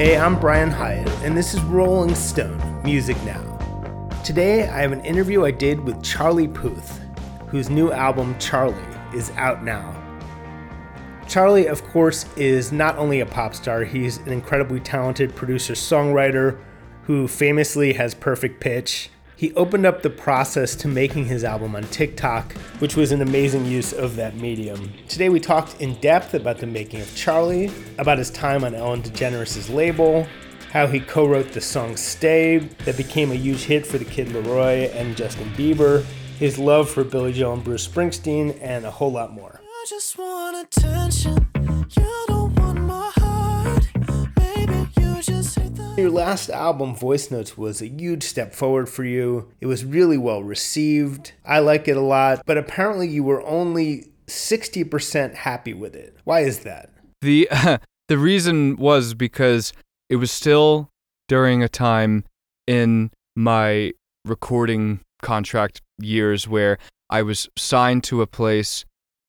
Hey, I'm Brian Hiatt, and this is Rolling Stone Music Now. Today, I have an interview I did with Charlie Puth, whose new album, Charlie, is out now. Charlie, of course, is not only a pop star, he's an incredibly talented producer songwriter who famously has perfect pitch. He opened up the process to making his album on TikTok, which was an amazing use of that medium. Today we talked in depth about the making of Charlie, about his time on Ellen DeGeneres' label, how he co-wrote the song Stay that became a huge hit for the Kid LAROI and Justin Bieber, his love for Billy Joel and Bruce Springsteen, and a whole lot more. Your last album, Voice Notes, was a huge step forward for you. It was really well received. I like it a lot, but apparently you were only 60% happy with it. Why is that? The the reason was because it was still during a time in my recording contract years where I was signed to a place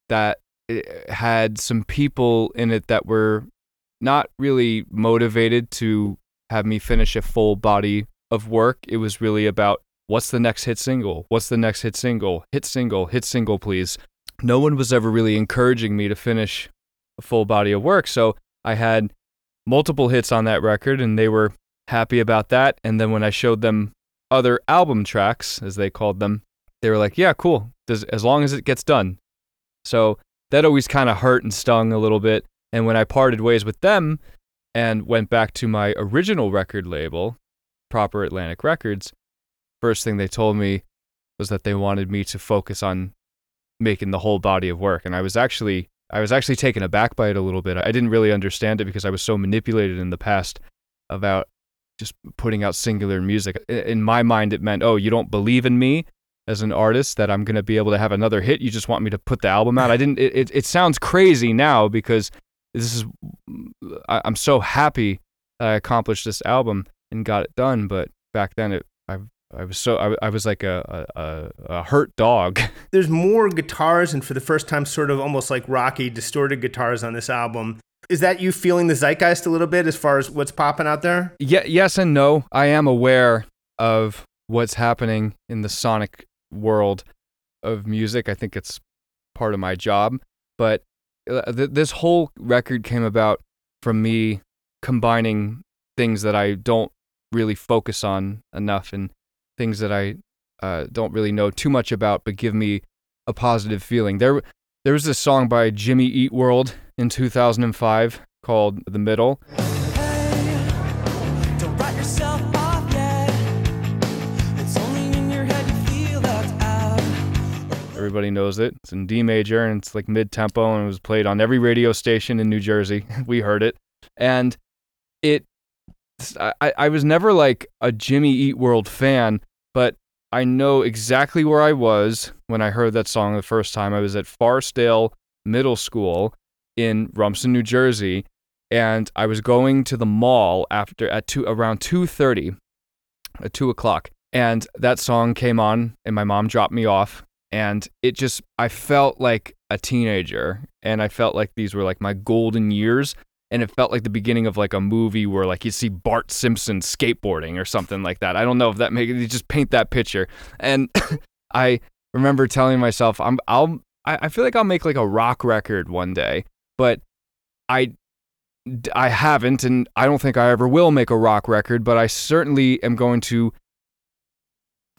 that eh, had some people in it that were not really motivated to have me finish a full body of work. It was really about what's the next hit single? What's the next hit single? Hit single, hit single, please. No one was ever really encouraging me to finish a full body of work. So I had multiple hits on that record and they were happy about that. And then when I showed them other album tracks, as they called them, they were like, yeah, cool, Does, as long as it gets done. So that always kind of hurt and stung a little bit. And when I parted ways with them and went back to my original record label, Proper Atlantic Records, first thing they told me was that they wanted me to focus on making the whole body of work. And I was actually I was actually taken aback by it a little bit. I didn't really understand it because I was so manipulated in the past about just putting out singular music. In my mind, it meant, oh, you don't believe in me as an artist that I'm going to be able to have another hit. You just want me to put the album out. I didn't. It, it, it sounds crazy now because this is. I, I'm so happy that I accomplished this album and got it done. But back then, it I I was so I, I was like a, a a hurt dog. There's more guitars, and for the first time, sort of almost like rocky, distorted guitars on this album. Is that you feeling the zeitgeist a little bit as far as what's popping out there? Yeah, yes and no. I am aware of what's happening in the sonic world of music. I think it's part of my job. But this whole record came about from me combining things that I don't really focus on enough and things that I uh, don't really know too much about, but give me a positive feeling. There, there was this song by Jimmy Eat World in 2005 called "The Middle." Everybody knows it. It's in D major and it's like mid tempo and it was played on every radio station in New Jersey. we heard it. And it, I, I was never like a Jimmy Eat World fan, but I know exactly where I was when I heard that song the first time. I was at Forrestdale Middle School in Rumson, New Jersey, and I was going to the mall after at two around two thirty, at two o'clock, and that song came on, and my mom dropped me off, and it just I felt like a teenager, and I felt like these were like my golden years. And it felt like the beginning of like a movie where like you see Bart Simpson skateboarding or something like that. I don't know if that make you just paint that picture. And I remember telling myself, I'm I'll I I feel like I'll make like a rock record one day, but I I haven't, and I don't think I ever will make a rock record, but I certainly am going to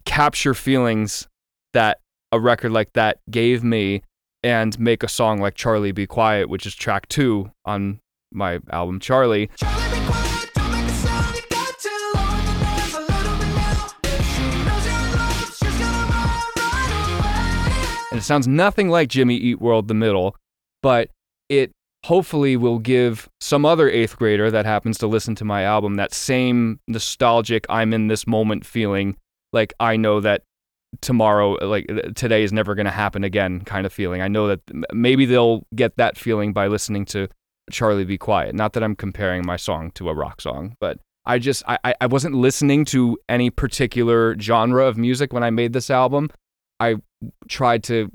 capture feelings that a record like that gave me and make a song like Charlie Be Quiet, which is track two on my album Charlie. Charlie, be quiet, don't make a sound. You got too long to live a little bit now. She knows your love, she's gonna run right away. And it sounds nothing like Jimmy Eat World The Middle, but it hopefully will give some other eighth grader that happens to listen to my album that same nostalgic I'm in this moment feeling like I know that tomorrow like today is never going to happen again kind of feeling. I know that maybe they'll get that feeling by listening to Charlie Be Quiet. Not that I'm comparing my song to a rock song, but I just I, I- wasn't listening to any particular genre of music when I made this album. I tried to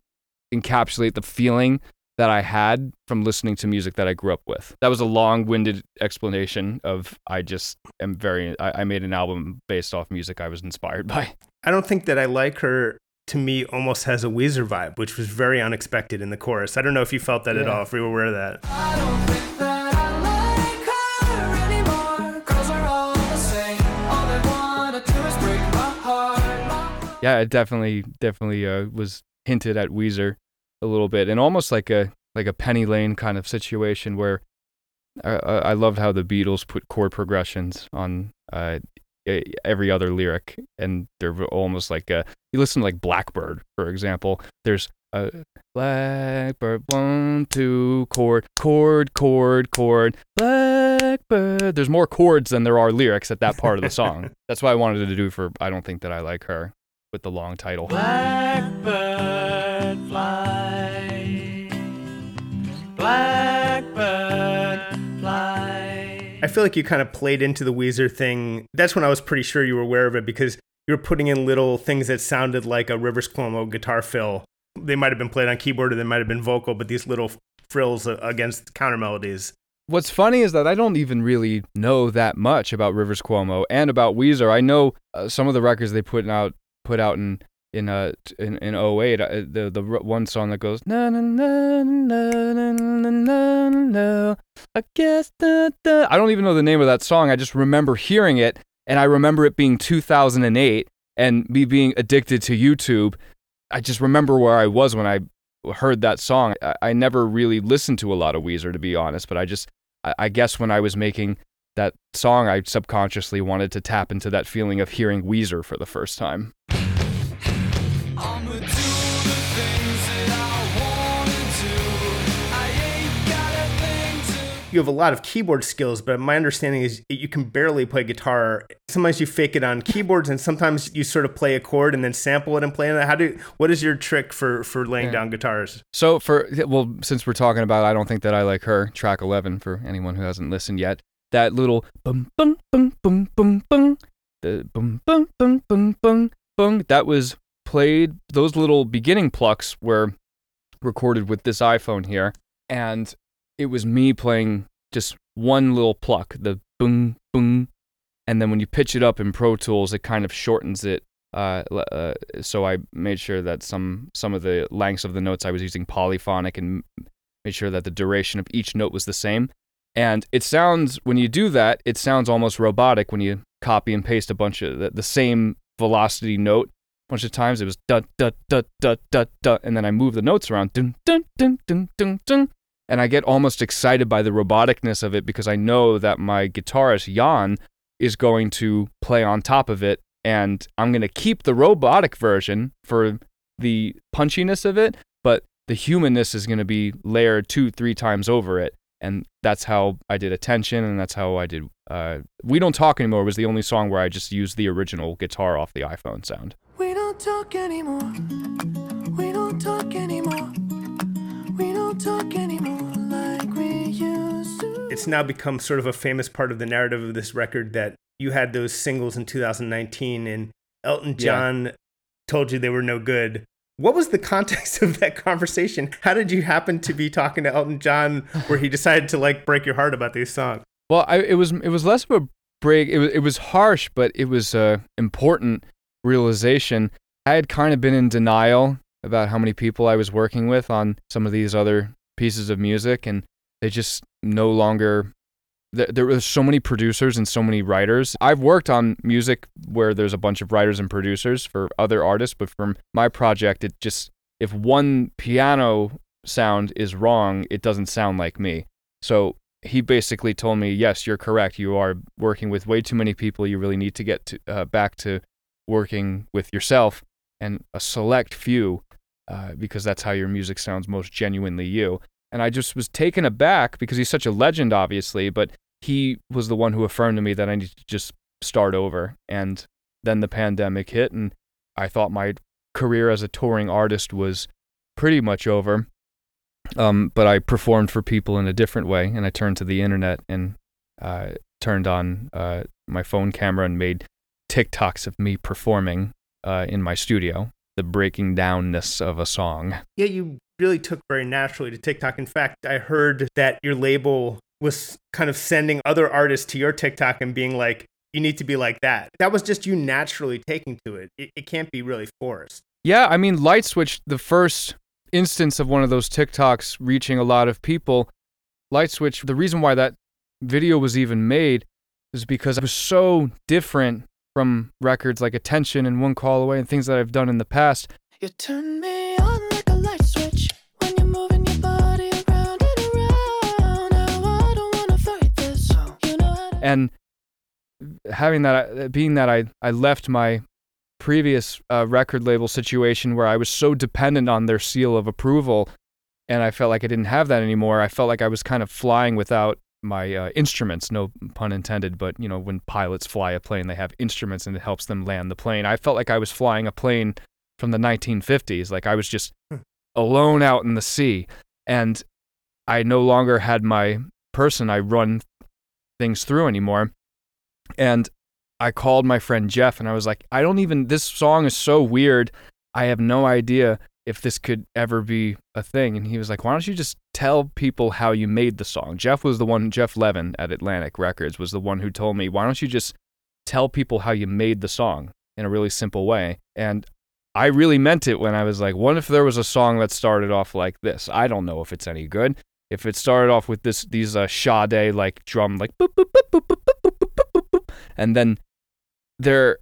encapsulate the feeling that I had from listening to music that I grew up with. That was a long-winded explanation of I just am very I, I made an album based off music I was inspired by. I don't think that I like her. To me, almost has a Weezer vibe, which was very unexpected in the chorus. I don't know if you felt that at all. If you were aware of that. I don't think that I like her anymore. Girls are all the same. All they wanna do is break my heart. yeah, it definitely definitely uh, was hinted at Weezer a little bit, and almost like a like a Penny Lane kind of situation where I, I loved how the Beatles put chord progressions on uh, every other lyric, and they're almost like uh you listen to like Blackbird, for example. There's a Blackbird one two chord chord chord chord Blackbird. There's more chords than there are lyrics at that part of the song. That's why I wanted to do for I don't think that I like her with the long title. Blackbird fly. Blackbird fly. I feel like you kind of played into the Weezer thing. That's when I was pretty sure you were aware of it because you were putting in little things that sounded like a Rivers Cuomo guitar fill. They might have been played on keyboard or they might have been vocal, but these little frills against counter melodies. What's funny is that I don't even really know that much about Rivers Cuomo and about Weezer. I know uh, some of the records they put out put out in in uh in, in 08 uh, the the one song that goes na na na na na na na na I guess da, da. I don't even know the name of that song. I just remember hearing it and I remember it being 2008 and me being addicted to YouTube. I just remember where I was when I heard that song. I, I never really listened to a lot of Weezer to be honest, but I just I, I guess when I was making that song, I subconsciously wanted to tap into that feeling of hearing Weezer for the first time. You have a lot of keyboard skills, but my understanding is you can barely play guitar. Sometimes you fake it on keyboards, and sometimes you sort of play a chord and then sample it and play it. How do? What is your trick for for laying Yeah. down guitars? So for well, since we're talking about, I don't think that I like her. Track eleven for anyone who hasn't listened yet. That little bum bum bum bum bum bum, the bum bum bum bum bum bum. That was played. Those little beginning plucks were recorded with this iPhone here, and it was me playing just one little pluck, the boom boom, and then when you pitch it up in Pro Tools, it kind of shortens it. Uh, uh, so I made sure that some some of the lengths of the notes I was using polyphonic and made sure that the duration of each note was the same. And it sounds when you do that, it sounds almost robotic when you copy and paste a bunch of the, the same velocity note a bunch of times. It was da da da da da da, and then I move the notes around dun dun dun dun dun dun, and I get almost excited by the roboticness of it because I know that my guitarist Jan is going to play on top of it, and I'm gonna keep the robotic version for the punchiness of it, but the humanness is gonna be layered two, three times over it. And that's how I did Attention, and that's how I did uh, We Don't Talk Anymore was the only song where I just used the original guitar off the iPhone sound. We don't talk anymore. We don't talk anymore. We don't talk anymore It's now become sort of a famous part of the narrative of this record that you had those singles in 2019, and Elton Yeah. John told you they were no good. What was the context of that conversation? How did you happen to be talking to Elton John where he decided to like break your heart about these songs? Well, I, it was it was less of a break. It was it was harsh, but it was a important realization. I had kind of been in denial about how many people I was working with on some of these other pieces of music, and they just no longer. There, were so many producers and so many writers. I've worked on music where there's a bunch of writers and producers for other artists, but from my project, it just if one piano sound is wrong, it doesn't sound like me. So he basically told me, "Yes, you're correct. You are working with way too many people. You really need to get to, uh, back to working with yourself and a select few, uh, because that's how your music sounds most genuinely you." And I just was taken aback because he's such a legend, obviously, but he was the one who affirmed to me that I need to just start over. And then the pandemic hit, and I thought my career as a touring artist was pretty much over. Um, but I performed for people in a different way, and I turned to the internet and uh, turned on uh, my phone camera and made TikToks of me performing uh, in my studio, the breaking downness of a song. Yeah, you really took very naturally to TikTok. In fact, I heard that your label was kind of sending other artists to your TikTok and being like, you need to be like that. That was just you naturally taking to it. It, it can't be really forced. Yeah, I mean, Light Switch, the first instance of one of those TikToks reaching a lot of people, Light Switch, the reason why that video was even made is because it was so different from records like Attention and One Call Away and things that I've done in the past. You turn me on like a light switch when you're moving your body around and around. Now I don't wanna fight this. You know and having that being that I, I left my previous uh, record label situation where I was so dependent on their seal of approval and I felt like I didn't have that anymore. I felt like I was kind of flying without my uh, instruments, no pun intended, but you know, when pilots fly a plane, they have instruments and it helps them land the plane. I felt like I was flying a plane from the 1950s, like I was just alone out in the sea. And I no longer had my person I run things through anymore. And I called my friend Jeff and I was like, I don't even, this song is so weird. I have no idea if this could ever be a thing. And he was like, Why don't you just tell people how you made the song? Jeff was the one, Jeff Levin at Atlantic Records was the one who told me, Why don't you just tell people how you made the song in a really simple way? And I really meant it when I was like, What if there was a song that started off like this? I don't know if it's any good. If it started off with this, these uh, Sade like drum, like boop, boop, boop, boop, boop, boop, boop, boop, boop, boop, and then there,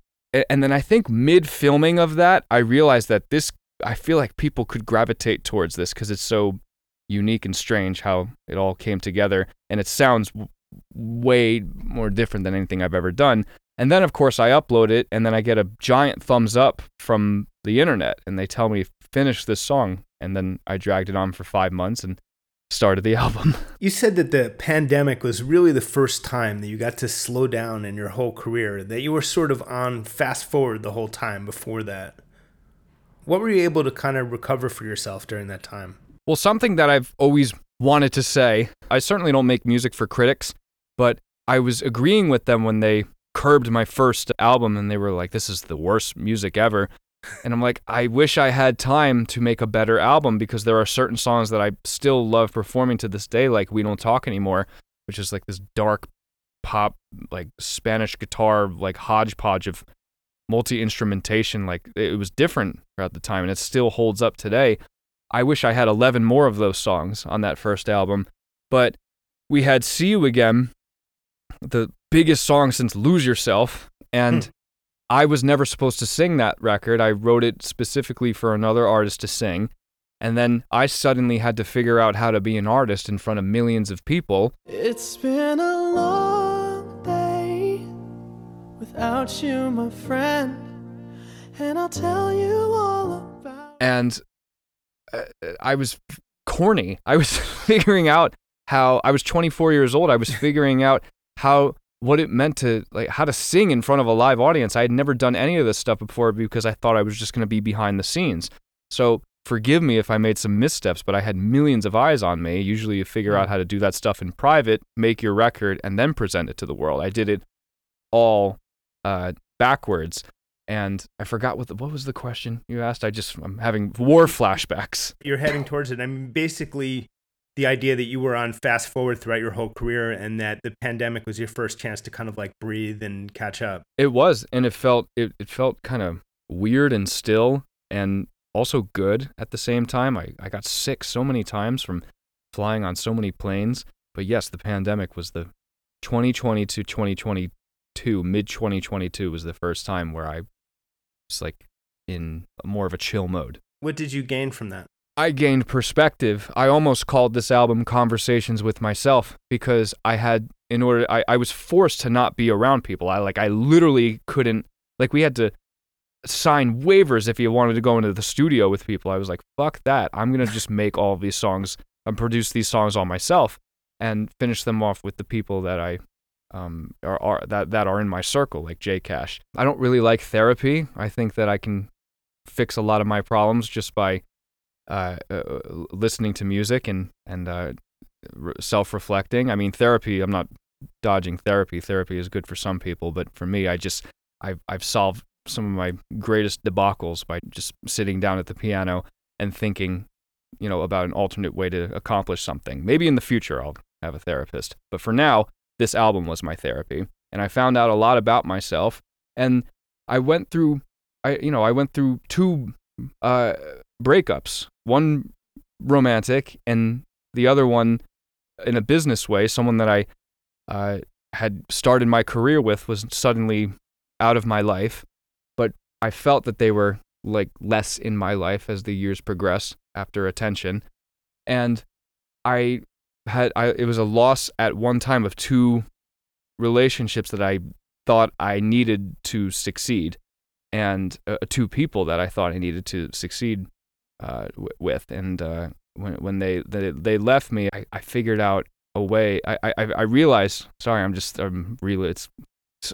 and then I think mid filming of that, I realized that this I feel like people could gravitate towards this because it's so unique and strange how it all came together, and it sounds w- way more different than anything I've ever done. And then, of course, I upload it, and then I get a giant thumbs up from the internet, and they tell me finish this song. And then I dragged it on for five months and started the album. You said that the pandemic was really the first time that you got to slow down in your whole career, that you were sort of on fast forward the whole time before that. What were you able to kind of recover for yourself during that time? Well, something that I've always wanted to say I certainly don't make music for critics, but I was agreeing with them when they curbed my first album and they were like, this is the worst music ever. And I'm like, I wish I had time to make a better album because there are certain songs that I still love performing to this day, like We Don't Talk Anymore, which is like this dark pop, like Spanish guitar, like hodgepodge of multi instrumentation. Like it was different throughout the time and it still holds up today. I wish I had 11 more of those songs on that first album, but we had See You Again, the biggest song since Lose Yourself, and hmm. I was never supposed to sing that record. I wrote it specifically for another artist to sing. And then I suddenly had to figure out how to be an artist in front of millions of people. It's been a long day without you, my friend, and I'll tell you all about. and uh, I was corny. I was figuring out how I was 24 years old. I was figuring out how what it meant to like how to sing in front of a live audience. I had never done any of this stuff before because I thought I was just going to be behind the scenes. So forgive me if I made some missteps, but I had millions of eyes on me. Usually, you figure out how to do that stuff in private, make your record, and then present it to the world. I did it all uh, backwards. And I forgot what the, what was the question you asked. I just I'm having war flashbacks. You're heading towards it. I mean, basically, the idea that you were on fast forward throughout your whole career and that the pandemic was your first chance to kind of like breathe and catch up. It was, and it felt it, it felt kind of weird and still, and also good at the same time. I, I got sick so many times from flying on so many planes. But yes, the pandemic was the 2020 to 2022, mid 2022 was the first time where I was like in more of a chill mode. What did you gain from that? I gained perspective. I almost called this album Conversations with Myself because I had in order I, I was forced to not be around people. I like I literally couldn't like we had to sign waivers if you wanted to go into the studio with people. I was like, fuck that. I'm gonna just make all these songs and produce these songs all myself and finish them off with the people that I um, are, are that that are in my circle, like J Kash. I don't really like therapy. I think that I can fix a lot of my problems just by uh, uh, listening to music and and uh, re- self-reflecting. I mean, therapy. I'm not dodging therapy. Therapy is good for some people, but for me, I just I've I've solved some of my greatest debacles by just sitting down at the piano and thinking, you know, about an alternate way to accomplish something. Maybe in the future I'll have a therapist, but for now, this album was my therapy, and I found out a lot about myself. And I went through, I you know, I went through two uh, breakups. One romantic, and the other one in a business way. Someone that I uh, had started my career with was suddenly out of my life, but I felt that they were like less in my life as the years progress after attention, and I had I it was a loss at one time of two relationships that I thought I needed to succeed, and uh, two people that I thought I needed to succeed uh, w- with, and uh, when when they they, they left me, I, I figured out a way. I, I I realized. Sorry, I'm just I'm really it's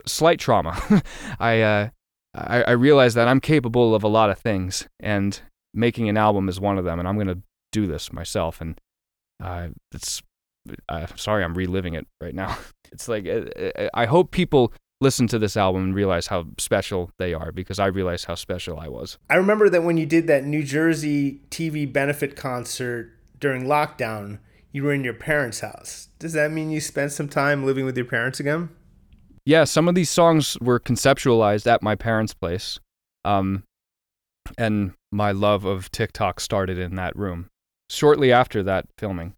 slight trauma. I uh I, I realized that I'm capable of a lot of things, and making an album is one of them, and I'm gonna do this myself. And uh, it's uh, sorry, I'm reliving it right now. It's like uh, uh, I hope people listen to this album and realize how special they are because I realized how special I was. I remember that when you did that New Jersey TV benefit concert during lockdown, you were in your parents' house. Does that mean you spent some time living with your parents again? Yeah, some of these songs were conceptualized at my parents' place. Um, and my love of TikTok started in that room shortly after that filming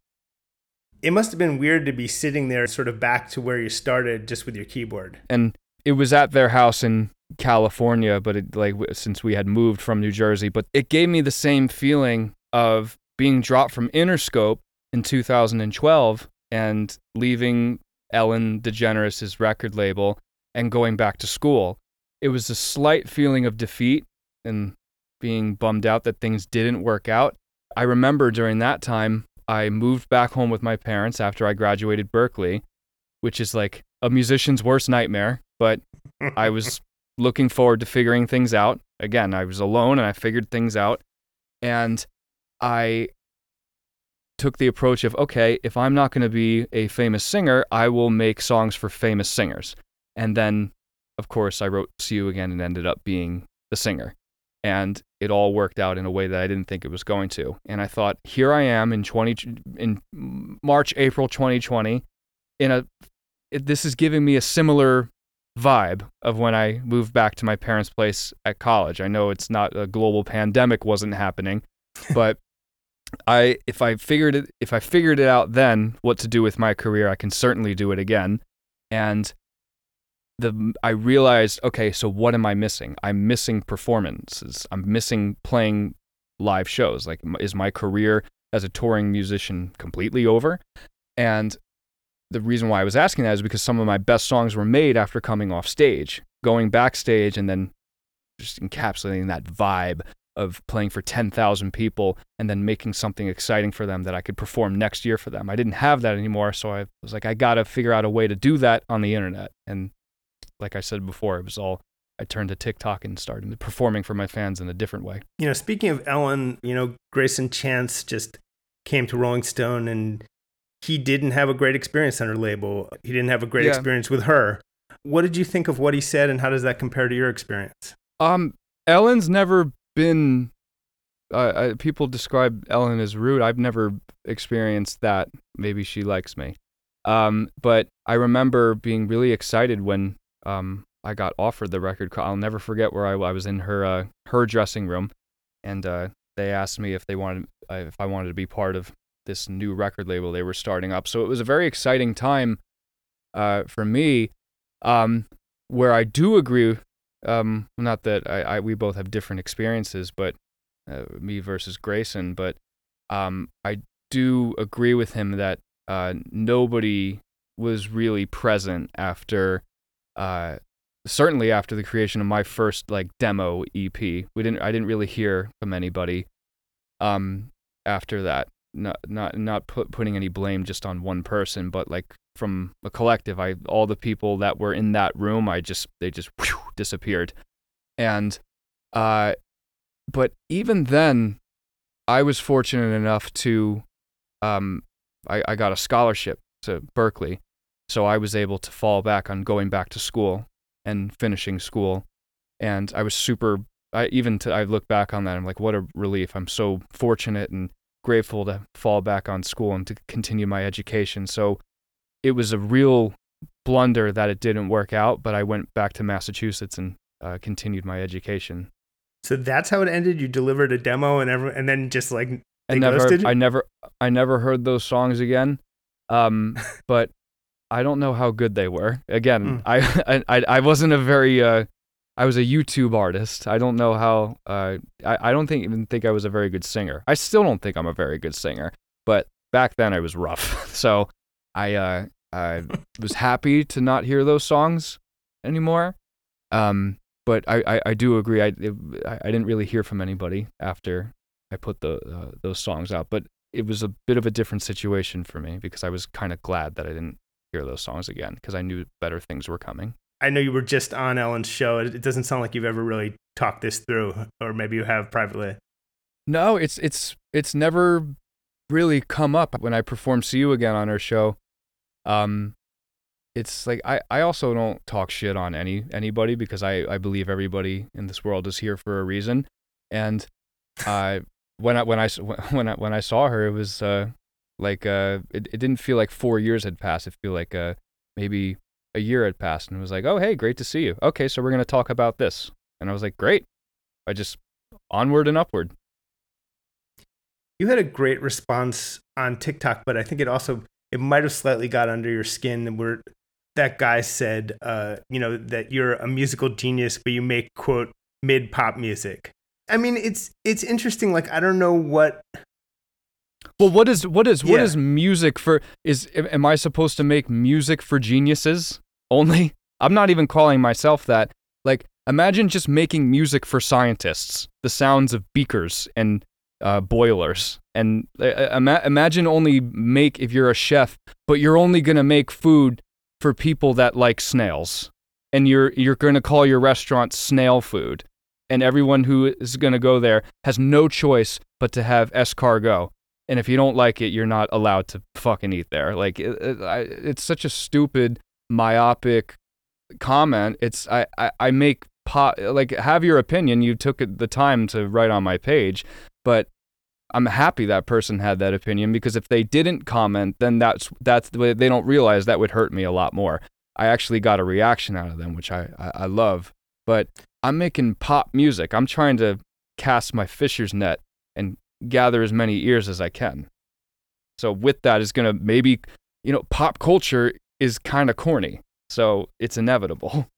it must have been weird to be sitting there sort of back to where you started just with your keyboard. And it was at their house in California, but it, like since we had moved from New Jersey, but it gave me the same feeling of being dropped from Interscope in 2012 and leaving Ellen DeGeneres' record label and going back to school. It was a slight feeling of defeat and being bummed out that things didn't work out. I remember during that time I moved back home with my parents after I graduated Berklee, which is like a musician's worst nightmare. But I was looking forward to figuring things out. Again, I was alone and I figured things out. And I took the approach of okay, if I'm not going to be a famous singer, I will make songs for famous singers. And then, of course, I wrote See You Again and ended up being the singer and it all worked out in a way that I didn't think it was going to. And I thought, here I am in 20 in March, April 2020, in a it, this is giving me a similar vibe of when I moved back to my parents' place at college. I know it's not a global pandemic wasn't happening, but I if I figured it if I figured it out then what to do with my career, I can certainly do it again. And the I realized, okay, so what am I missing? I'm missing performances. I'm missing playing live shows. Like, is my career as a touring musician completely over? And the reason why I was asking that is because some of my best songs were made after coming off stage, going backstage, and then just encapsulating that vibe of playing for 10,000 people and then making something exciting for them that I could perform next year for them. I didn't have that anymore, so I was like I got to figure out a way to do that on the internet. And like I said before, it was all I turned to TikTok and started performing for my fans in a different way. You know, speaking of Ellen, you know, Greyson Chance just came to Rolling Stone and he didn't have a great experience on her label. He didn't have a great yeah. experience with her. What did you think of what he said and how does that compare to your experience? Um, Ellen's never been uh, I, people describe Ellen as rude. I've never experienced that. Maybe she likes me. Um, but I remember being really excited when um, I got offered the record. I'll never forget where I, I was in her uh, her dressing room, and uh, they asked me if they wanted uh, if I wanted to be part of this new record label they were starting up. So it was a very exciting time uh, for me. Um, where I do agree, um, not that I, I, we both have different experiences, but uh, me versus Greyson, but um, I do agree with him that nobody was really present after uh, certainly after the creation of my first like demo EP. We didn't I didn't really hear from anybody um, after that. not not not put, putting any blame just on one person, but like from a collective. I all the people that were in that room, I just they just whew, disappeared, and uh, but even then, I was fortunate enough to, um, I, I got a scholarship to Berklee, so I was able to fall back on going back to school and finishing school, and I was super. I even to, I look back on that, I'm like, what a relief! I'm so fortunate and grateful to fall back on school and to continue my education. So it was a real blunder that it didn't work out, but I went back to Massachusetts and uh, continued my education. So that's how it ended. You delivered a demo, and every, and then just like I never, I never, I never heard those songs again. Um, but I don't know how good they were. Again, mm. I, I, I wasn't a very, uh, I was a YouTube artist. I don't know how. Uh, I, I don't think even think I was a very good singer. I still don't think I'm a very good singer. But back then I was rough. so I, uh, I was happy to not hear those songs anymore. Um, but I, I, I do agree. I, it, I didn't really hear from anybody after I put the uh, those songs out, but it was a bit of a different situation for me because I was kind of glad that I didn't hear those songs again because I knew better things were coming. I know you were just on Ellen's show. It doesn't sound like you've ever really talked this through, or maybe you have privately. No, it's it's it's never really come up when I perform "See You Again" on her show. Um, it's like I, I also don't talk shit on any anybody because I, I believe everybody in this world is here for a reason. And uh, when I when I when I when I saw her, it was uh, like uh, it, it didn't feel like four years had passed. It feel like uh, maybe a year had passed, and it was like, oh hey, great to see you. Okay, so we're gonna talk about this, and I was like, great. I just onward and upward. You had a great response on TikTok, but I think it also it might have slightly got under your skin. Where that guy said, uh, you know, that you're a musical genius, but you make quote mid pop music. I mean, it's it's interesting. Like, I don't know what. Well, what is what is what yeah. is music for? Is am I supposed to make music for geniuses only? I'm not even calling myself that. Like, imagine just making music for scientists. The sounds of beakers and uh, boilers, and uh, ima- imagine only make if you're a chef, but you're only gonna make food for people that like snails. And you're you're going to call your restaurant snail food. And everyone who is going to go there has no choice but to have escargot. And if you don't like it, you're not allowed to fucking eat there. Like it, it, I, it's such a stupid, myopic comment. It's I I, I make pot like have your opinion. You took the time to write on my page, but I'm happy that person had that opinion because if they didn't comment, then that's that's they don't realize that would hurt me a lot more. I actually got a reaction out of them, which I, I, I love. But I'm making pop music. I'm trying to cast my fisher's net and gather as many ears as I can. So with that is gonna maybe you know pop culture is kind of corny, so it's inevitable.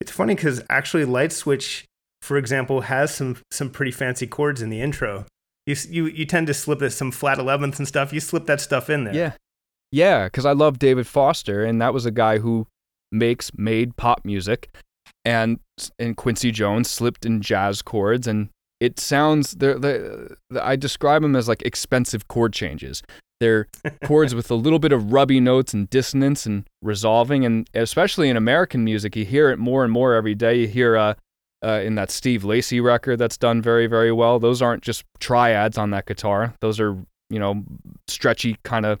It's funny because actually Light Switch, for example, has some some pretty fancy chords in the intro you you you tend to slip this some flat elevenths and stuff. You slip that stuff in there. Yeah, yeah, because I love David Foster, and that was a guy who makes made pop music, and and Quincy Jones slipped in jazz chords, and it sounds they the I describe them as like expensive chord changes. They're chords with a little bit of rubby notes and dissonance and resolving, and especially in American music, you hear it more and more every day. You hear uh, uh, in that Steve Lacy record that's done very, very well. Those aren't just triads on that guitar. Those are, you know, stretchy kind of.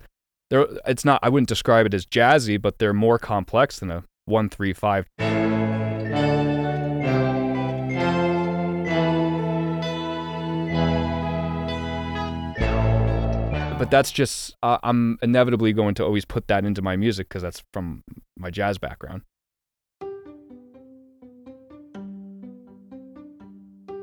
They're, it's not. I wouldn't describe it as jazzy, but they're more complex than a one three five. But that's just. Uh, I'm inevitably going to always put that into my music because that's from my jazz background.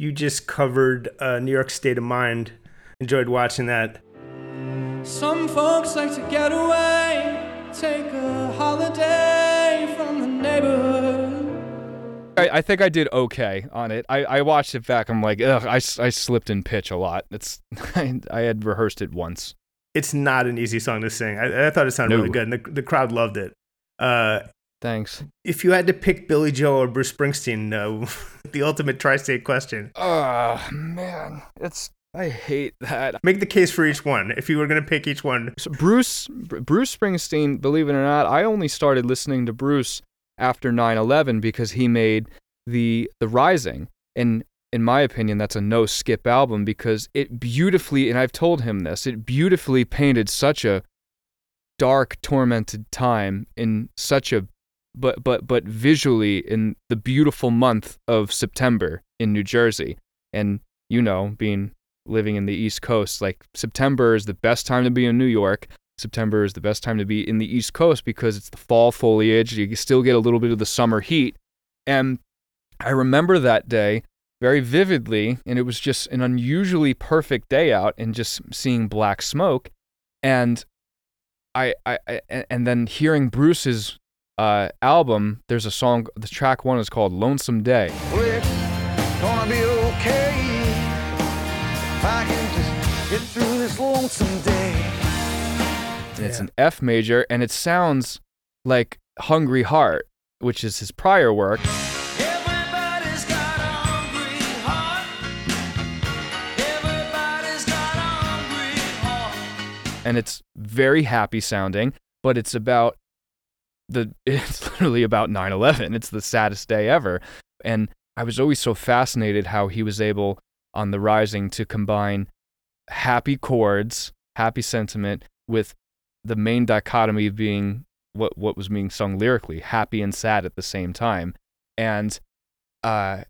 You just covered uh, New York State of Mind. Enjoyed watching that. Some folks like to get away, take a holiday from the neighborhood. I, I think I did okay on it. I, I watched it back. I'm like, ugh, I, s- I slipped in pitch a lot. It's I, I had rehearsed it once. It's not an easy song to sing. I, I thought it sounded No. really good, and the, the crowd loved it. Uh, Thanks. if you had to pick Billy Joel or Bruce Springsteen, uh, the ultimate tri-state question. Oh man, it's I hate that. Make the case for each one. If you were going to pick each one, So Bruce Br- Bruce Springsteen, believe it or not, I only started listening to Bruce after 9/11 because he made the the Rising, and in my opinion, that's a no skip album because it beautifully, and I've told him this, it beautifully painted such a dark, tormented time in such a but but but visually in the beautiful month of September in New Jersey, and you know, being living in the East Coast, like September is the best time to be in New York. September is the best time to be in the East Coast because it's the fall foliage. You still get a little bit of the summer heat. And I remember that day very vividly, and it was just an unusually perfect day out and just seeing black smoke. And I, I, I and then hearing Bruce's uh, album, there's a song, the track one is called Lonesome Day. We're gonna be okay. If I can just get through this lonesome day. and it's an F major, and it sounds like Hungry Heart, which is his prior work. Everybody's got a hungry heart. Everybody's got a hungry heart. and it's very happy sounding, but it's about the it's literally about 9/11. It's the saddest day ever. And I was always so fascinated how he was able on the rising to combine happy chords, happy sentiment with the main dichotomy being what what was being sung lyrically, happy and sad at the same time. And uh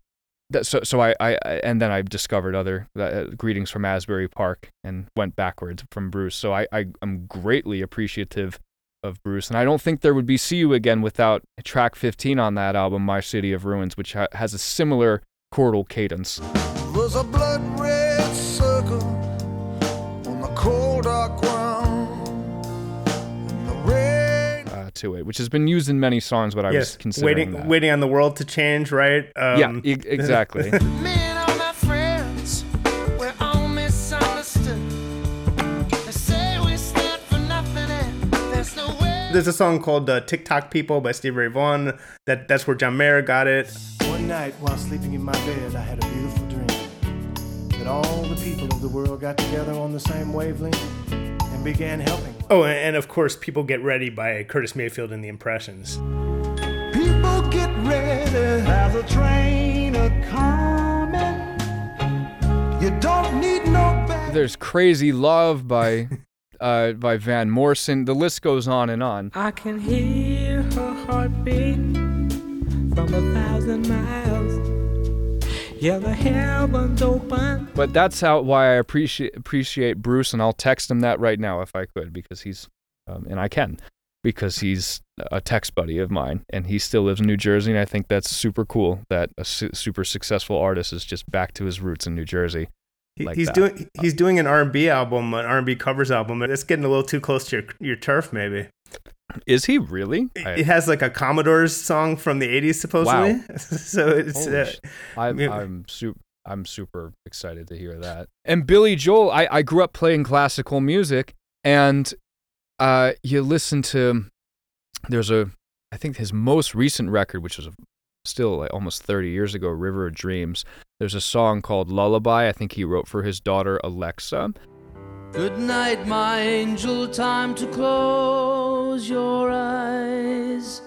that, so so I, I and then I discovered other uh, greetings from Asbury Park and went backwards from Bruce. So I, I I'm greatly appreciative of Bruce, and I don't think there would be "See You Again" without track 15 on that album, "My City of Ruins," which ha- has a similar chordal cadence There's a blood red circle on the cold dark ground. And the rain. uh, to it, which has been used in many songs. But I was yes, considering waiting, that. waiting on the world to change, right? Um, yeah, e- exactly. There's a song called uh, "Tick Tock People" by Steve Ray Vaughan. That that's where John Mayer got it. One night while sleeping in my bed, I had a beautiful dream that all the people of the world got together on the same wavelength and began helping. one Oh, and, and of course, "People Get Ready" by Curtis Mayfield and the Impressions. People get ready. There's a train a coming. You don't need no back. There's "Crazy Love" by uh, by Van Morrison. The list goes on and on. I can hear her heartbeat from a thousand miles. Yeah, the heavens open. But that's how why I appreciate appreciate Bruce, and I'll text him that right now if I could, because he's um, and I can because he's a text buddy of mine, and he still lives in New Jersey, and I think that's super cool that a su- super successful artist is just back to his roots in New Jersey. Like he's that. doing he's doing an R&B album, an R&B covers album. It's getting a little too close to your your turf, maybe. Is he really? I- It has like a Commodores song from the '80s, supposedly. so it's uh, I, Yeah. I'm super. I'm super excited to hear that. And Billy Joel, I, I grew up playing classical music, and uh, you listen to there's a I think his most recent record, which was still like almost 30 years ago, River of Dreams. There's a song called Lullaby. I think he wrote for his daughter Alexa. Good night, my angel. Time to close your eyes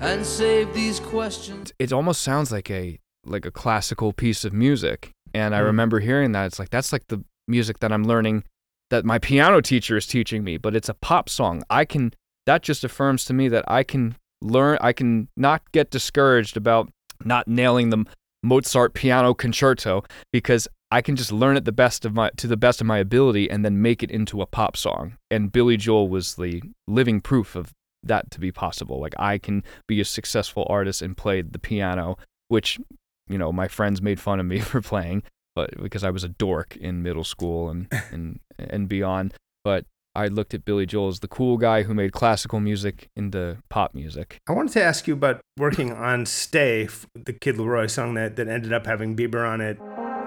and save these questions. It almost sounds like a like a classical piece of music. And I mm. remember hearing that. It's like that's like the music that I'm learning that my piano teacher is teaching me, but it's a pop song. I can that just affirms to me that I can learn I can not get discouraged about not nailing the Mozart piano concerto because I can just learn it the best of my to the best of my ability and then make it into a pop song. And Billy Joel was the living proof of that to be possible. Like I can be a successful artist and play the piano, which you know my friends made fun of me for playing, but because I was a dork in middle school and and and beyond. But I looked at Billy Joel as the cool guy who made classical music into pop music. I wanted to ask you about working on Stay, the Kid LAROI song that, that ended up having Bieber on it.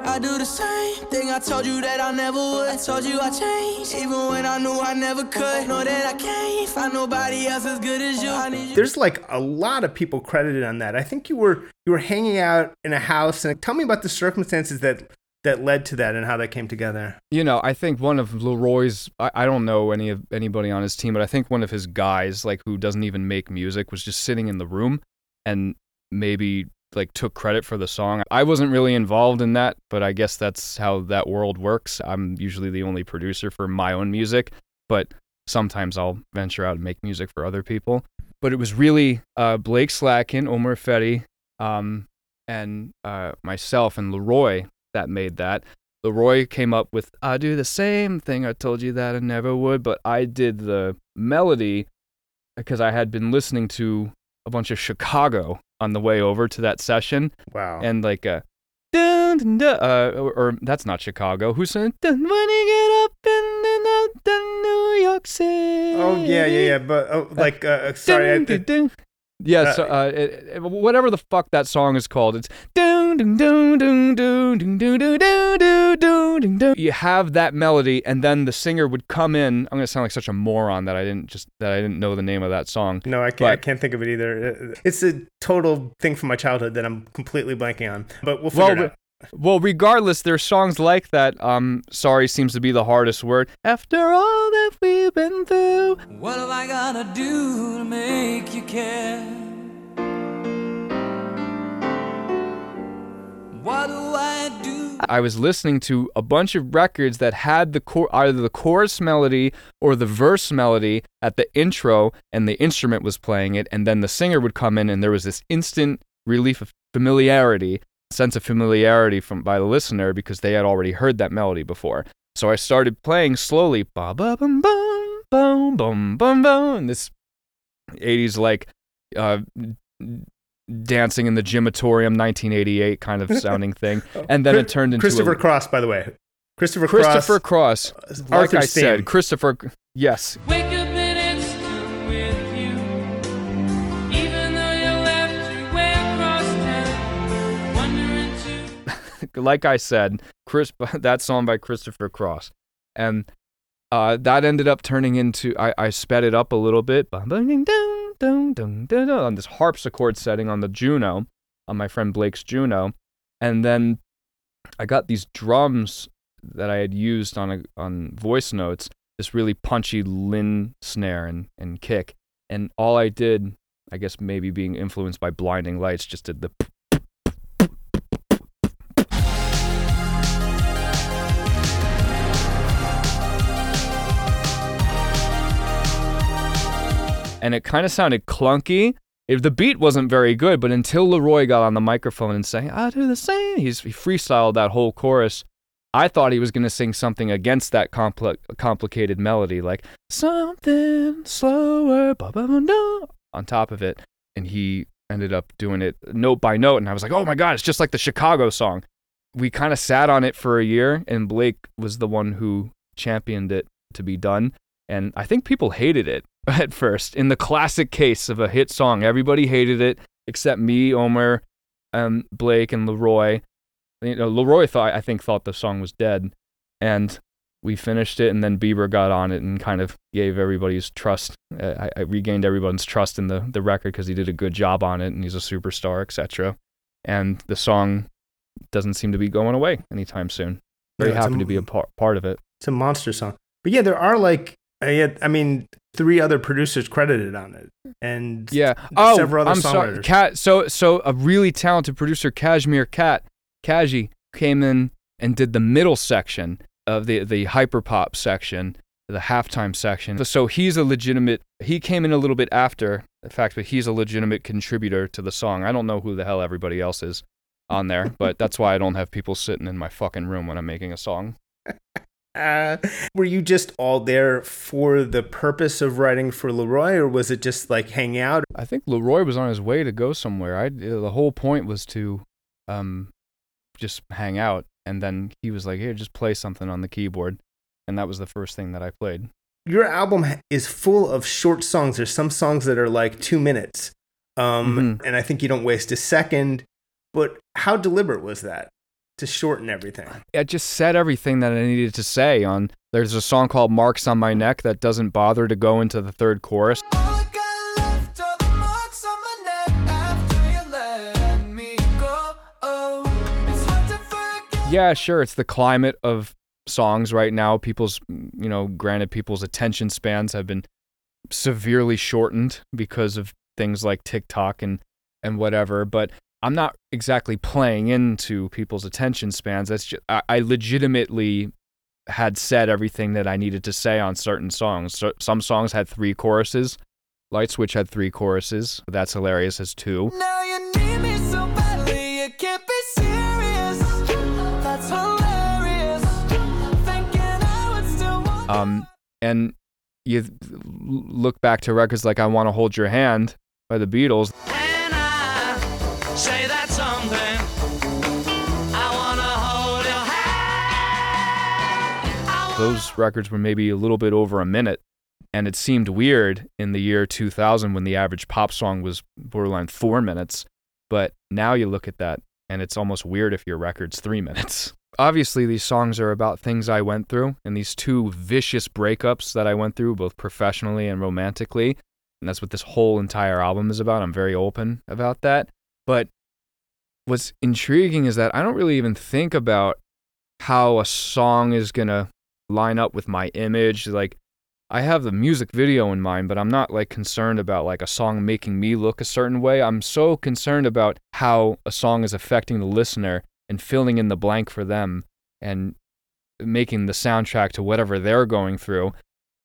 I do the same thing I told you that I never would. I told you I changed, even when I knew I never could. Know that I can't find nobody else as good as you. I you. There's like a lot of people credited on that. I think you were you were hanging out in a house and tell me about the circumstances that that led to that and how that came together. You know, I think one of LAROI's I, I don't know any of anybody on his team, but I think one of his guys, like who doesn't even make music, was just sitting in the room and maybe like took credit for the song. I wasn't really involved in that, but I guess that's how that world works. I'm usually the only producer for my own music, but sometimes I'll venture out and make music for other people. But it was really uh, Blake Slatkin, Omer Fedi, um, and uh, myself and LAROI that made that. LAROI came up with I do the same thing I told you that I never would, but I did the melody because I had been listening to a bunch of Chicago on the way over to that session. Wow. And like uh dun, dun, dun, uh, or, or that's not Chicago. Who said when you get up in, in New York City? Oh yeah, yeah, yeah. But oh, like, uh, sorry. I, Yeah, so uh, it, it- whatever the fuck that song is called, it's dun dun dun dun dun dun dun dun dun dun dun dun. You have that melody, and then the singer would come in. I'm gonna sound like such a moron that I didn't just that I didn't know the name of that song. no, I can't. I But- can't think of it either. Uh, It's a total thing from my childhood that I'm completely blanking on. But we'll figure Well, it out. Well, regardless, there's songs like that. Um, sorry seems to be the hardest word. After all that we've been through, What have I gotta do to make you care? What do I do? I was listening to a bunch of records that had the chor- either the chorus melody or the verse melody at the intro, and the instrument was playing it, and then the singer would come in, and there was this instant relief of familiarity, sense of familiarity from by the listener because they had already heard that melody before. So I started playing slowly, ba ba bum bum bum bum bum bum, and this 80s like uh, dancing in the gymatorium 1988 kind of sounding thing and then it turned into Christopher a, Cross, by the way. Christopher, Christopher Cross. Cross. Like Arthur's I said, theme. Christopher. Yes, Wake Like I said, Chris. That song by Christopher Cross, and uh, that ended up turning into. I, I sped it up a little bit. On this harpsichord setting on the Juno, on my friend Blake's Juno, and then I got these drums that I had used on a, on voice notes. This really punchy Linn snare and, and kick, and all I did, I guess maybe being influenced by Blinding Lights, just did the and it kind of sounded clunky. If the beat wasn't very good, but until LAROI got on the microphone and sang, "I do the same," he's he freestyled that whole chorus. I thought he was going to sing something against that compli- complicated melody, like something slower, on top of it, and he ended up doing it note by note, and I was like, "Oh my god, it's just like the Chicago song." We kind of sat on it for a year, and Blake was the one who championed it to be done, and I think people hated it at first. In the classic case of a hit song, everybody hated it except me, Omer, um, Blake, and LAROI. you know, LAROI thought I think thought the song was dead, and we finished it, and then Bieber got on it and kind of gave everybody's trust. Uh, I, I regained everyone's trust in the the record because he did a good job on it, and he's a superstar, etc. And the song doesn't seem to be going away anytime soon. Very Yeah, it's a happy to be a par- part of it. It's a monster song. But yeah, there are like, uh, yeah, I mean, three other producers credited on it, and Yeah. Oh, several other I'm sorry. Cat. So so a really talented producer, Cashmere Cat, Kaji, came in and did the middle section of the the hyperpop section, the halftime section. So he's a legitimate. He came in a little bit after the fact, but he's a legitimate contributor to the song. I don't know who the hell everybody else is on there, but that's why I don't have people sitting in my fucking room when I'm making a song. Uh, were you just all there for the purpose of writing for LAROI, or was it just like hang out? I think LAROI was on his way to go somewhere. I the whole point was to um just hang out and then he was like, "Here, just play something on the keyboard." And that was the first thing that I played. Your album is full of short songs. There's some songs that are like two minutes, um, Mhm. and I think you don't waste a second. But how deliberate was that to shorten everything? I just said everything that I needed to say on there's a song called Marks on My Neck that doesn't bother to go into the third chorus. Yeah, sure. It's the climate of songs right now. People's, you know, granted, people's attention spans have been severely shortened because of things like TikTok and and whatever. But I'm not exactly playing into people's attention spans. That's just I, I legitimately had said everything that I needed to say on certain songs. So, some songs had three choruses. Light Switch had three choruses. That's hilarious as two. Now you need me so badly, you can't be serious. That's hilarious. Thinking I would still want Um, and you look back to records like "I Want to Hold Your Hand" by the Beatles. And Those records were maybe a little bit over a minute, and it seemed weird in the year 2000 when the average pop song was borderline four minutes. But now you look at that, and it's almost weird if your record's three minutes. Obviously, these songs are about things I went through and these two vicious breakups that I went through, both professionally and romantically. And that's what this whole entire album is about. I'm very open about that. But what's intriguing is that I don't really even think about how a song is going to line up with my image. Like, I have the music video in mind, but I'm not like concerned about like a song making me look a certain way. I'm so concerned about how a song is affecting the listener and filling in the blank for them and making the soundtrack to whatever they're going through.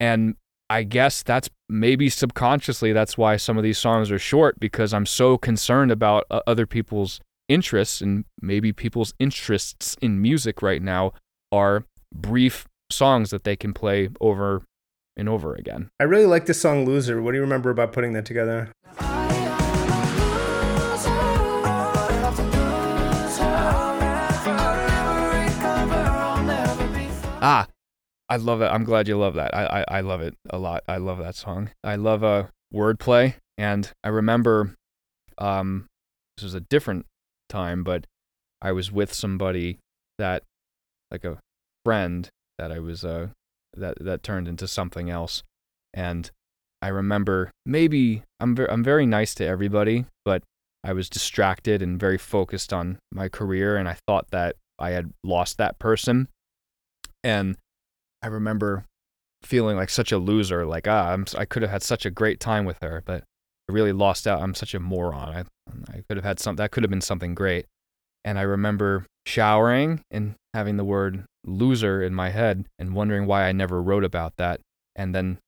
And I guess that's maybe subconsciously that's why some of these songs are short because I'm so concerned about uh, other people's interests and maybe people's interests in music right now are brief songs that they can play over and over again. I really like the song "Loser." What do you remember about putting that together? Ah, I love it. I'm glad you love that. I, I, I love it a lot. I love that song. I love uh, wordplay. And I remember um, this was a different time, but I was with somebody that, like a friend that I was, uh, that, that turned into something else. And I remember maybe I'm, ver- I'm very nice to everybody, but I was distracted and very focused on my career. And I thought that I had lost that person. And I remember feeling like such a loser. Like, ah, I'm, I could have had such a great time with her, but I really lost out. I'm such a moron. I, I could have had some, that could have been something great. And I remember showering and having the word loser in my head and wondering why I never wrote about that. And then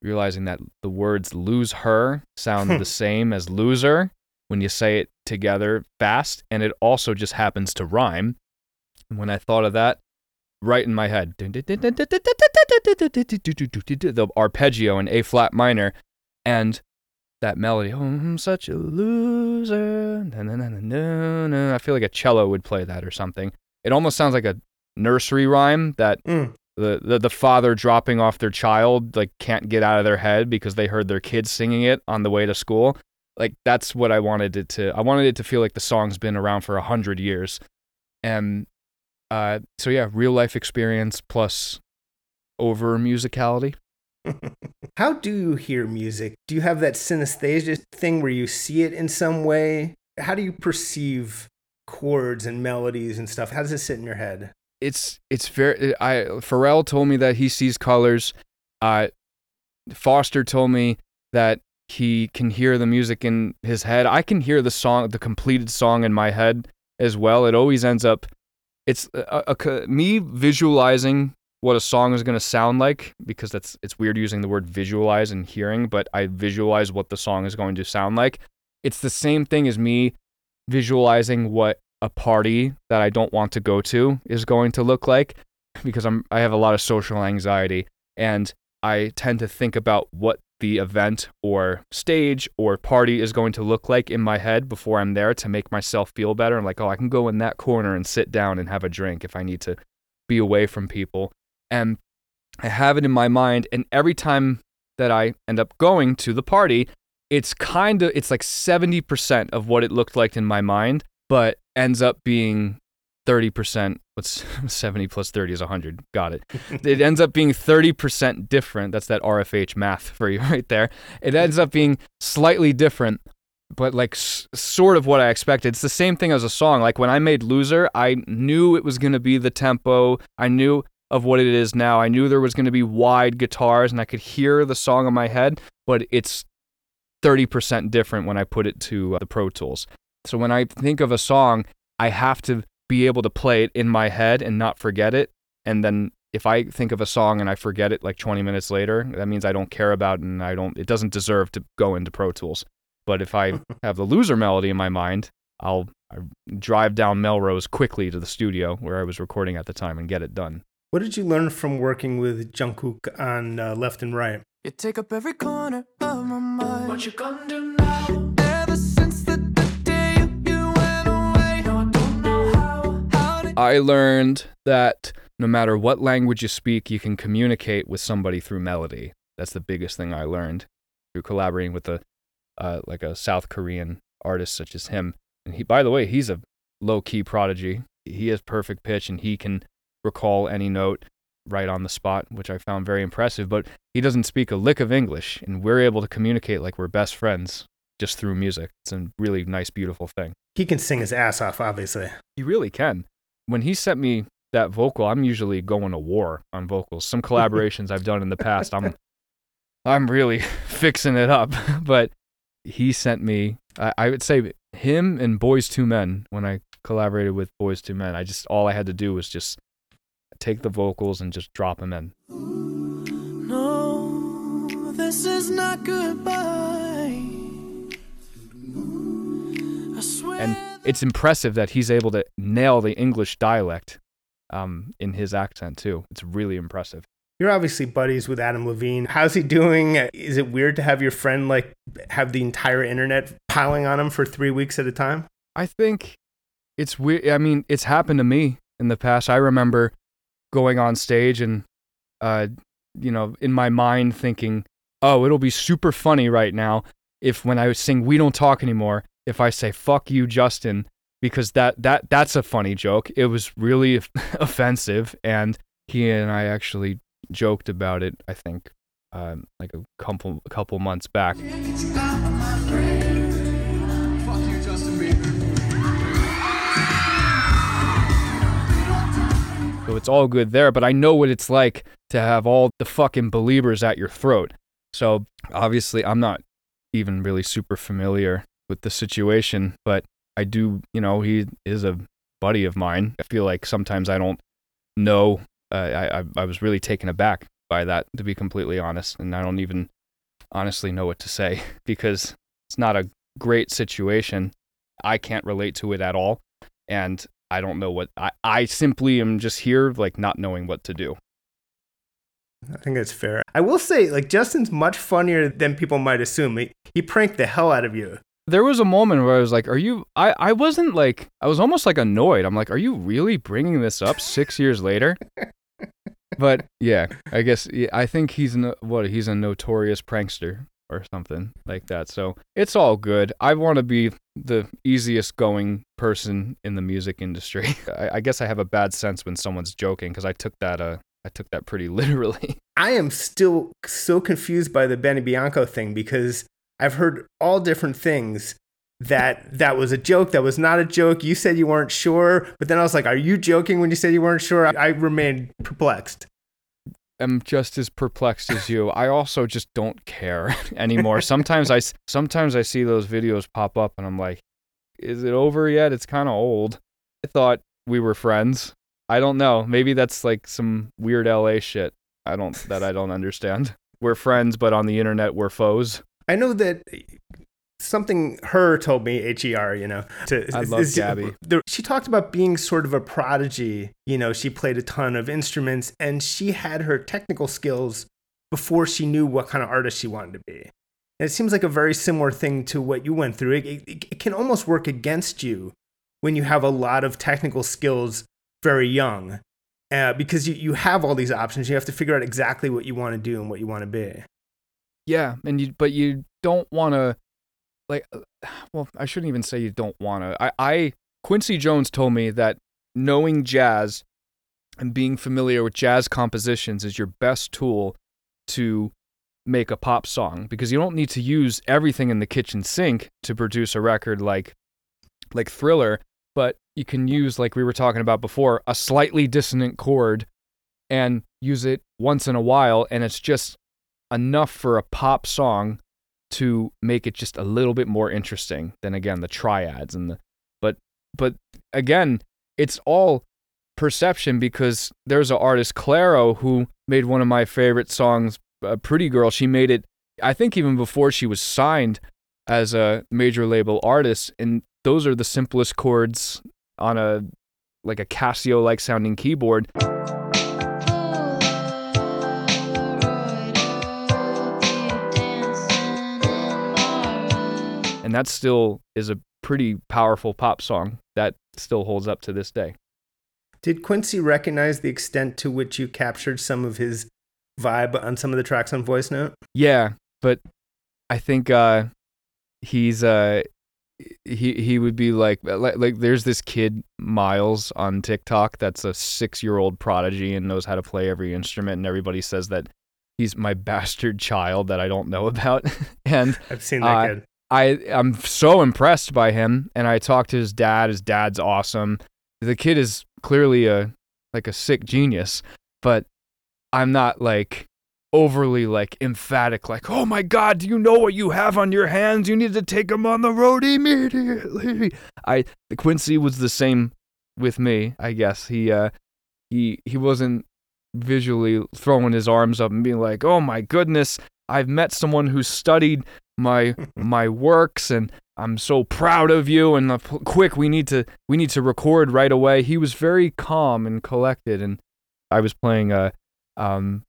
realizing that the words lose her sound the same as loser when you say it together fast. And it also just happens to rhyme. And when I thought of that, right in my head. The arpeggio in A flat minor and that melody. Oh, I'm such a loser. Na, na, na, na, na, na. I feel like a cello would play that or something. It almost sounds like a nursery rhyme that Mm. the, the, the father dropping off their child like can't get out of their head because they heard their kids singing it on the way to school. Like that's what I wanted it to. I wanted it to feel like the song's been around for a hundred years and uh, so yeah, real life experience plus over musicality. How do you hear music? Do you have that synesthesia thing where you see it in some way? How do you perceive chords and melodies and stuff? How does it sit in your head? It's it's very. I Pharrell told me that he sees colors. Uh, Foster told me that he can hear the music in his head. I can hear the song, the completed song in my head as well. It always ends up. It's a, a, a me visualizing what a song is going to sound like because that's it's weird using the word visualize and hearing, but I visualize what the song is going to sound like. It's the same thing as me visualizing what a party that I don't want to go to is going to look like because I'm I have a lot of social anxiety and I tend to think about what the event or stage or party is going to look like in my head before I'm there to make myself feel better. I'm like, oh, I can go in that corner and sit down and have a drink if I need to be away from people. And I have it in my mind. And every time that I end up going to the party, it's kind of, it's like 70% of what it looked like in my mind, but ends up being 30%. What's 70 plus 30 is 100. Got it. it ends up being 30% different. That's that RFH math for you right there. It ends up being slightly different, but like s- sort of what I expected. It's the same thing as a song. Like when I made Loser, I knew it was going to be the tempo. I knew of what it is now. I knew there was going to be wide guitars and I could hear the song in my head, but it's 30% different when I put it to uh, the Pro Tools. So when I think of a song, I have to be able to play it in my head and not forget it. And then if I think of a song and I forget it like 20 minutes later, that means I don't care about it and I don't it doesn't deserve to go into Pro Tools. But if I have the loser melody in my mind, I'll I drive down Melrose quickly to the studio where I was recording at the time and get it done. What did you learn from working with Jungkook on uh, Left and Right? You take up every corner of my mind. What you gonna do now? Ever since the, the day you, you went away, no, I don't know how. How did I learned that no matter what language you speak, you can communicate with somebody through melody. That's the biggest thing I learned through collaborating with a uh, like a South Korean artist such as him. And he, by the way, he's a low key prodigy. He has perfect pitch and he can recall any note right on the spot, which I found very impressive. But he doesn't speak a lick of English, and we're able to communicate like we're best friends just through music. It's a really nice, beautiful thing. He can sing his ass off, obviously. He really can. When he sent me that vocal, I'm usually going to war on vocals. Some collaborations I've done in the past, I'm I'm really fixing it up. But he sent me, I, I would say him and Boyz II Men when I collaborated with Boyz II Men. I just all I had to do was just take the vocals and just drop them in. No, this is not goodbye. And it's impressive that he's able to nail the English dialect um, in his accent too. It's really impressive. You're obviously buddies with Adam Levine. How's he doing? Is it weird to have your friend like have the entire internet piling on him for three weeks at a time? I think it's weird. I mean, it's happened to me in the past. I remember going on stage and, uh, you know, in my mind thinking, oh, it'll be super funny right now if when I sing "We Don't Talk Anymore," if I say "fuck you, Justin," because that that that's a funny joke. It was really offensive, and he and I actually joked about it. I think um, like a couple a couple months back. So it's all good there, but I know what it's like to have all the fucking Beliebers at your throat. So obviously, I'm not even really super familiar with the situation, but I do, you know, he is a buddy of mine. I feel like sometimes I don't know. Uh, I, I I was really taken aback by that, to be completely honest, and I don't even honestly know what to say because it's not a great situation. I can't relate to it at all, and I don't know what I, I simply am just here like not knowing what to do. I think that's fair. I will say, like Justin's much funnier than people might assume. He, he pranked the hell out of you. There was a moment where I was like, "Are you?" I I wasn't like I was almost like annoyed. I'm like, "Are you really bringing this up six years later?" But yeah, I guess yeah, I think he's no, what he's a notorious prankster. Or something like that. So it's all good. I want to be the easiest going person in the music industry. I, I guess I have a bad sense when someone's joking because I took that uh I took that pretty literally. I am still so confused by the Benny Blanco thing because I've heard all different things that that was a joke, that was not a joke. You said you weren't sure, but then I was like, "Are you joking when you said you weren't sure?" I, I remained perplexed. Am just as perplexed as you. I also just don't care anymore. sometimes I sometimes I see those videos pop up and I'm like, is it over yet? It's kind of old. I thought we were friends. I don't know. Maybe that's like some weird LA shit. I don't that I don't understand. We're friends, but on the internet we're foes. I know that something her told me, H E R, you know. To, I love Gabby. the- she talked about being sort of a prodigy. You know, she played a ton of instruments and she had her technical skills before she knew what kind of artist she wanted to be. And it seems like a very similar thing to what you went through. It, it, it can almost work against you when you have a lot of technical skills very young. Uh, because you, you have all these options, you have to figure out exactly what you want to do and what you want to be. Yeah, and you but you don't want to like uh, well, I shouldn't even say you don't want to. I I Quincy Jones told me that knowing jazz and being familiar with jazz compositions is your best tool to make a pop song because you don't need to use everything in the kitchen sink to produce a record like like Thriller, but you can use like we were talking about before, a slightly dissonant chord and use it once in a while and it's just enough for a pop song to make it just a little bit more interesting than again the triads and the but but again it's all perception because there's an artist Clairo who made one of my favorite songs uh, Pretty Girl. She made it I think even before she was signed as a major label artist and those are the simplest chords on a like a Casio like sounding keyboard and that still is a pretty powerful pop song that still holds up to this day. Did Quincy recognize the extent to which you captured some of his vibe on some of the tracks on Voice Note? Yeah, but I think uh, he's uh, he he would be like, like like there's this kid Miles on TikTok that's a six year old prodigy and knows how to play every instrument, and everybody says that he's my bastard child that I don't know about, and I've seen that uh, kid. I I'm so impressed by him, and I talked to his dad. His dad's awesome. The kid is clearly a like a sick genius, but I'm not like overly like emphatic. Like, oh my god, do you know what you have on your hands? You need to take him on the road immediately. I Quincy was the same with me. I guess he uh he he wasn't visually throwing his arms up and being like, "Oh my goodness, I've met someone who studied my my works and I'm so proud of you and p- quick we need to we need to record right away." He was very calm and collected and I was playing uh um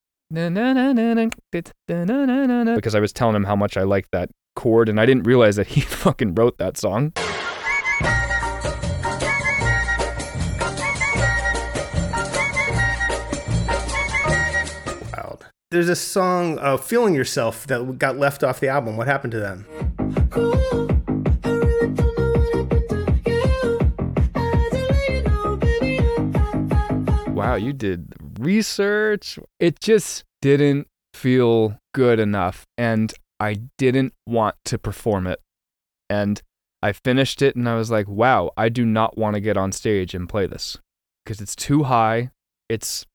because I was telling him how much I liked that chord and I didn't realize that he fucking wrote that song. There's a song, uh, "Feeling Yourself," that got left off the album. What happened to them? Wow, you did research. It just didn't feel good enough and I didn't want to perform it. And I finished it and I was like, wow, I do not want to get on stage and play this because it's too high. It's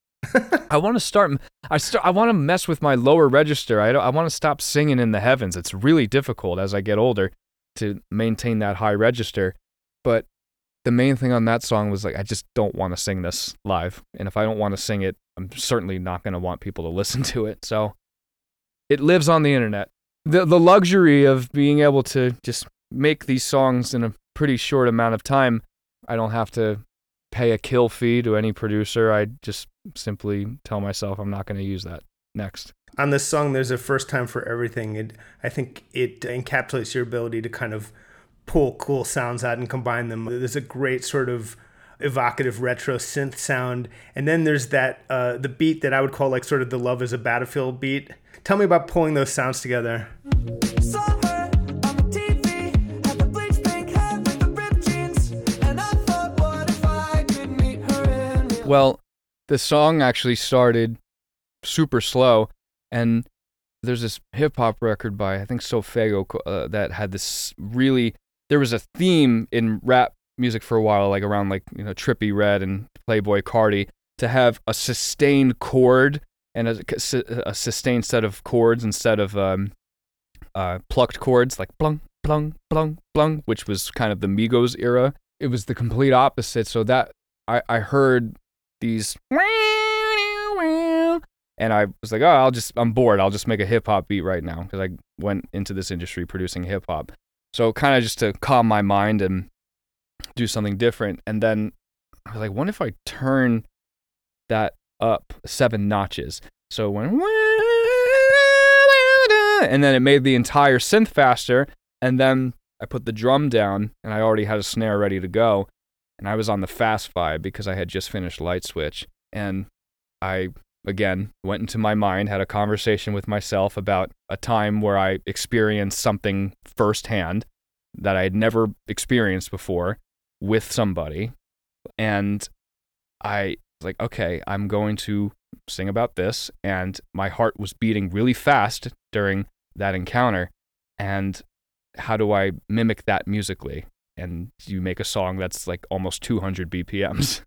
I want to start I start I want to mess with my lower register. I I want to stop singing in the heavens. It's really difficult as I get older to maintain that high register. But the main thing on that song was like I just don't want to sing this live. And if I don't want to sing it, I'm certainly not going to want people to listen to it. So it lives on the internet. The the luxury of being able to just make these songs in a pretty short amount of time, I don't have to pay a kill fee to any producer. I just simply tell myself I'm not going to use that next. On this song, there's a first time for everything. It, I think it encapsulates your ability to kind of pull cool sounds out and combine them. There's a great sort of evocative retro synth sound, and then there's that uh, the beat that I would call like sort of the "Love Is a Battlefield" beat. Tell me about pulling those sounds together. Saw Well, the song actually started super slow, and there's this hip hop record by I think Sofaygo uh, that had this really. There was a theme in rap music for a while, like around like you know Trippie Redd and Playboi Carti, to have a sustained chord and a, a sustained set of chords instead of um, uh, plucked chords like blung, blung, blung, blung, which was kind of the Migos era. It was the complete opposite. So that I, I heard these and I was like, oh, I'll just, I'm bored. I'll just make a hip hop beat right now because I went into this industry producing hip hop. So kind of just to calm my mind and do something different. And then I was like, what if I turn that up seven notches? So when, and then it made the entire synth faster. And then I put the drum down and I already had a snare ready to go. And I was on the fast five because I had just finished Light Switch. And I again went into my mind, had a conversation with myself about a time where I experienced something firsthand that I had never experienced before with somebody. And I was like, okay, I'm going to sing about this. And my heart was beating really fast during that encounter. And how do I mimic that musically? And you make a song that's like almost 200 BPMs.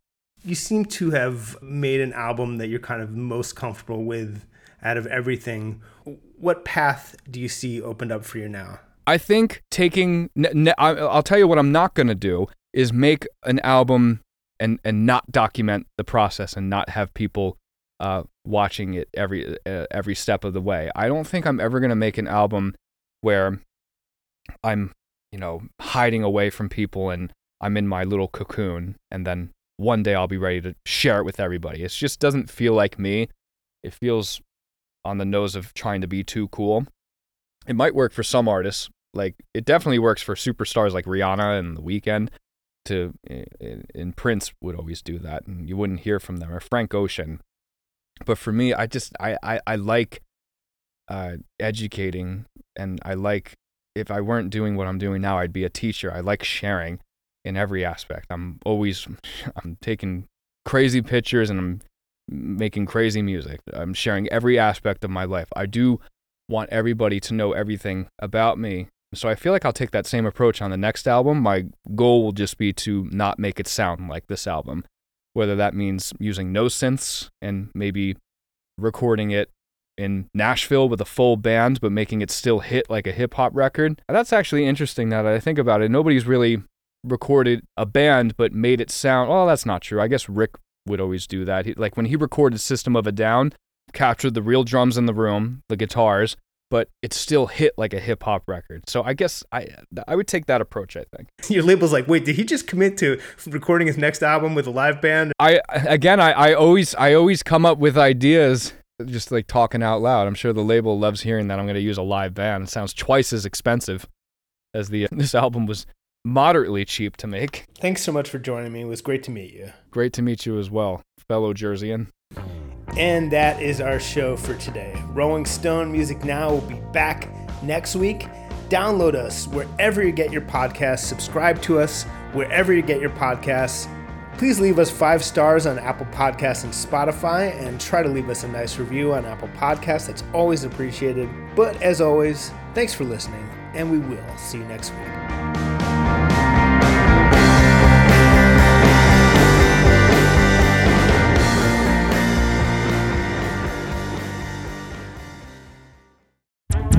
You seem to have made an album that you're kind of most comfortable with out of everything. What path do you see opened up for you now? I think taking, I'll tell you what I'm not going to do is make an album and, and not document the process and not have people uh, watching it every uh, every step of the way. I don't think I'm ever going to make an album where I'm, you know, hiding away from people and I'm in my little cocoon and then one day I'll be ready to share it with everybody. It just doesn't feel like me. It feels on the nose of trying to be too cool. It might work for some artists. Like it definitely works for superstars like Rihanna and The Weeknd. To and Prince would always do that, and you wouldn't hear from them or Frank Ocean. But for me, I just I I, I like uh, educating, and I like if I weren't doing what I'm doing now, I'd be a teacher. I like sharing in every aspect. I'm always I'm taking crazy pictures and I'm making crazy music. I'm sharing every aspect of my life. I do want everybody to know everything about me. So I feel like I'll take that same approach on the next album. My goal will just be to not make it sound like this album. Whether that means using no synths and maybe recording it in Nashville with a full band, but making it still hit like a hip hop record. That's actually interesting now that I think about it. Nobody's really recorded a band but made it sound well that's not true i guess rick would always do that he, like when he recorded system of a down captured the real drums in the room the guitars but it still hit like a hip hop record so i guess i i would take that approach i think Your label's like, wait, did he just commit to recording his next album with a live band? i again i i always i always come up with ideas just like talking out loud i'm sure the label loves hearing that i'm going to use a live band it sounds twice as expensive as the this album was moderately cheap to make. Thanks so much for joining me. It was great to meet you. Great to meet you as well, fellow Jerseyan. And that is our show for today. Rolling Stone Music Now will be back next week. Download us wherever you get your podcasts, subscribe to us wherever you get your podcasts. Please leave us five stars on Apple Podcasts and Spotify, and try to leave us a nice review on Apple Podcasts. That's always appreciated. But as always, thanks for listening, and we will see you next week.